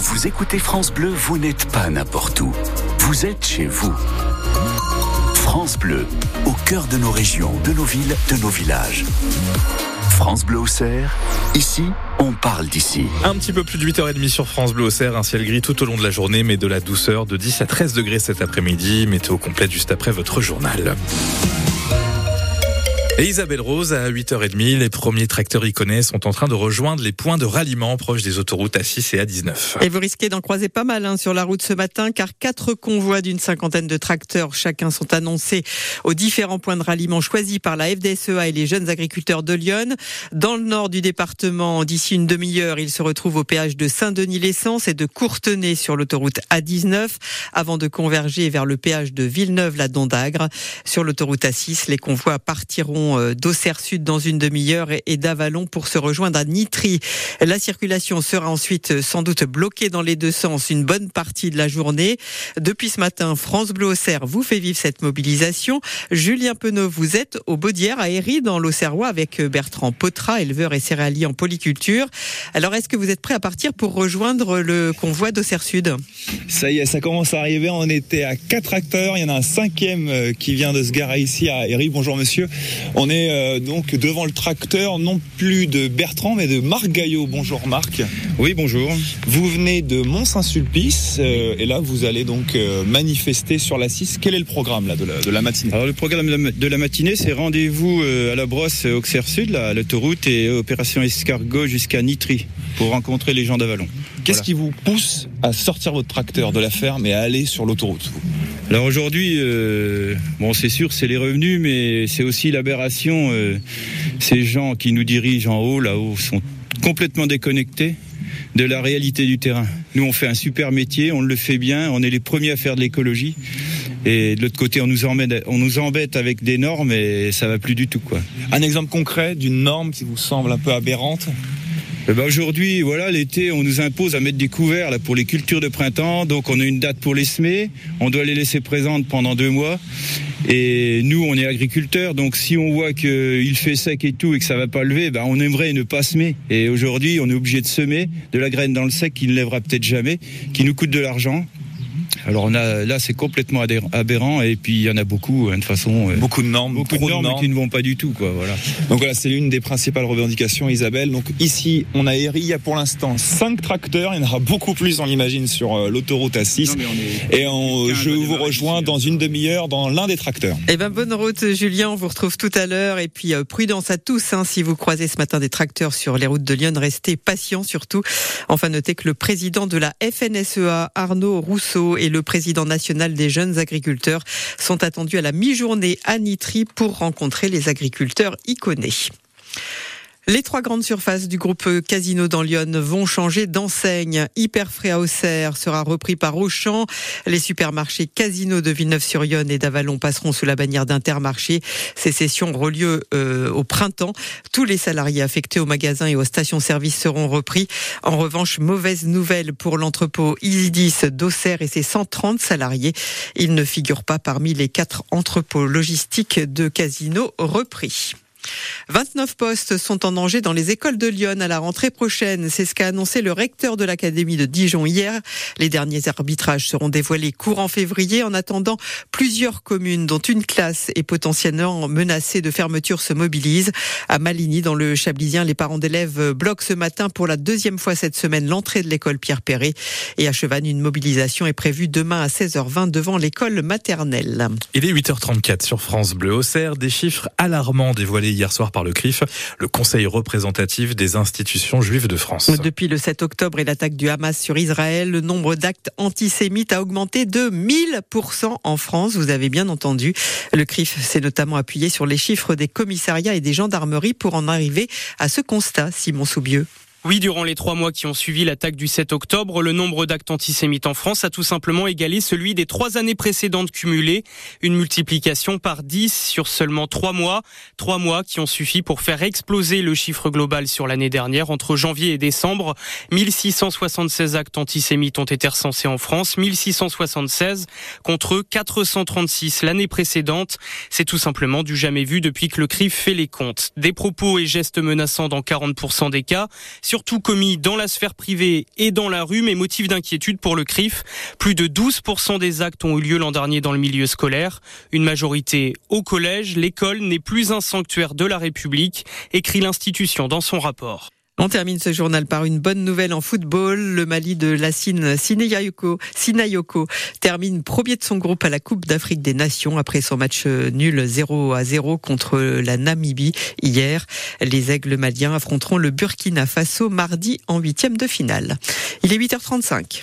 vous écoutez France Bleu, vous n'êtes pas n'importe où. Vous êtes chez vous. France Bleu, au cœur de nos régions, de nos villes, de nos villages. France Bleu au Cerf, ici, on parle d'ici. Un petit peu plus de 8h30 sur France Bleu au Cerf, un ciel gris tout au long de la journée, mais de la douceur de 10 à 13 degrés cet après-midi. Météo complète juste après votre journal. Et Isabelle Rose, à 8h30, les premiers tracteurs iconais sont en train de rejoindre les points de ralliement proches des autoroutes A6 et A19. Et vous risquez d'en croiser pas mal hein, sur la route ce matin, car quatre convois d'une cinquantaine de tracteurs chacun sont annoncés aux différents points de ralliement choisis par la FDSEA et les jeunes agriculteurs de Lyon. Dans le nord du département, d'ici une demi-heure, ils se retrouvent au péage de Saint-Denis-l'Essence et de Courtenay sur l'autoroute A19, avant de converger vers le péage de Villeneuve-la-Dondagre. Sur l'autoroute A6, les convois partiront euh, d'Auxerre Sud dans une demi-heure et d'Avalon pour se rejoindre à Nitry. La circulation sera ensuite euh, sans doute bloquée dans les deux sens une bonne partie de la journée. Depuis ce matin, France Bleu Auxerre vous fait vivre cette mobilisation. Julien Penaud, vous êtes au Baudière à Héry dans l'Auxerrois avec euh, Bertrand Potra, éleveur et céréalier en polyculture. Alors est-ce que vous êtes prêt à partir pour rejoindre le convoi d'Auxerre Sud? Ça y est, ça commence à arriver. On était à quatre acteurs. Il y en a un cinquième qui vient de se garer ici à Héry. Bonjour monsieur. On est euh, donc devant le tracteur, non plus de Bertrand, mais de Marc Gaillot. Bonjour Marc. Oui, bonjour. Vous venez de Mont-Saint-Sulpice euh, et là vous allez donc euh, manifester sur la 6. Quel est le programme là, de, la, matinée? Alors le programme de la matinée, c'est rendez-vous à la brosse Auxerre Sud, à l'autoroute et opération escargot jusqu'à Nitry pour rencontrer les gens d'Avalon. Qu'est-ce qui vous pousse à sortir votre tracteur de la ferme et à aller sur l'autoroute alors aujourd'hui, euh, bon c'est sûr c'est les revenus, mais c'est aussi l'aberration. Euh, ces gens qui nous dirigent en haut, là-haut, sont complètement déconnectés de la réalité du terrain. Nous on fait un super métier, on le fait bien, on est les premiers à faire de l'écologie. Et de l'autre côté, on nous, on nous embête avec des normes et ça va plus du tout. Quoi. Un exemple concret d'une norme qui vous semble un peu aberrante? Eh ben aujourd'hui, voilà, l'été, on nous impose à mettre des couverts pour les cultures de printemps. Donc on a une date pour les semer. On doit les laisser présentes pendant deux mois. Et nous, on est agriculteurs, donc si on voit qu'il fait sec et tout et que ça va pas lever, ben on aimerait ne pas semer. Et aujourd'hui, on est obligé de semer de la graine dans le sec qui ne lèvera peut-être jamais, qui nous coûte de l'argent. Alors on a, là, c'est complètement aberrant et puis il y en a beaucoup, hein, de façon. Euh, beaucoup de normes, beaucoup de normes, qui ne vont pas du tout, quoi. Voilà. Donc voilà, c'est l'une des principales revendications, Isabelle. Donc ici, on a Eri, il y a pour l'instant 5 tracteurs, il y en aura beaucoup plus, on l'imagine, sur euh, l'autoroute A6. et je vous rejoins dans une demi-heure dans l'un des tracteurs. Eh ben bonne route, Julien. On vous retrouve tout à l'heure et puis euh, prudence à tous. Hein, si vous croisez ce matin des tracteurs sur les routes de Lyon, restez patients surtout. Enfin, notez que le président de la FNSEA, Arnaud Rousseau, et le président national des jeunes agriculteurs sont attendus à la mi-journée à Nitry pour rencontrer les agriculteurs iconés. Les trois grandes surfaces du groupe Casino dans Lyon vont changer d'enseigne. Hyperfrais à Auxerre sera repris par Auchan. Les supermarchés Casino de Villeneuve-sur-Yonne et d'Avalon passeront sous la bannière d'Intermarché. Ces sessions auront lieu euh, au printemps. Tous les salariés affectés aux magasins et aux stations-service seront repris. En revanche, mauvaise nouvelle pour l'entrepôt Isidis d'Auxerre et ses 130 salariés. Ils ne figurent pas parmi les quatre entrepôts logistiques de Casino repris. 29 postes sont en danger dans les écoles de Lyon à la rentrée prochaine. C'est ce qu'a annoncé le recteur de l'Académie de Dijon hier. Les derniers arbitrages seront dévoilés courant février. En attendant, plusieurs communes, dont une classe est potentiellement menacée de fermeture, se mobilisent. À Maligny, dans le Chablisien, les parents d'élèves bloquent ce matin pour la deuxième fois cette semaine l'entrée de l'école Pierre Perret. Et à Chevannes, une mobilisation est prévue demain à 16h20 devant l'école maternelle. Il est 8h34 sur France Bleu. Au des chiffres alarmants dévoilés hier soir par le CRIF, le Conseil représentatif des institutions juives de France. Depuis le 7 octobre et l'attaque du Hamas sur Israël, le nombre d'actes antisémites a augmenté de 1000% en France. Vous avez bien entendu. Le CRIF s'est notamment appuyé sur les chiffres des commissariats et des gendarmeries pour en arriver à ce constat, Simon Soubieux. Oui, durant les trois mois qui ont suivi l'attaque du 7 octobre, le nombre d'actes antisémites en France a tout simplement égalé celui des trois années précédentes cumulées. Une multiplication par 10 sur seulement trois mois. Trois mois qui ont suffi pour faire exploser le chiffre global sur l'année dernière. Entre janvier et décembre, 1676 actes antisémites ont été recensés en France. 1676 contre 436 l'année précédente. C'est tout simplement du jamais vu depuis que le CRIF fait les comptes. Des propos et gestes menaçants dans 40% des cas surtout commis dans la sphère privée et dans la rue, mais motif d'inquiétude pour le CRIF. Plus de 12% des actes ont eu lieu l'an dernier dans le milieu scolaire. Une majorité au collège. L'école n'est plus un sanctuaire de la République, écrit l'institution dans son rapport. On termine ce journal par une bonne nouvelle en football. Le Mali de Lassine Sinayoko, Sinayoko termine premier de son groupe à la Coupe d'Afrique des Nations après son match nul 0 à 0 contre la Namibie hier. Les aigles maliens affronteront le Burkina Faso mardi en huitième de finale. Il est 8h35.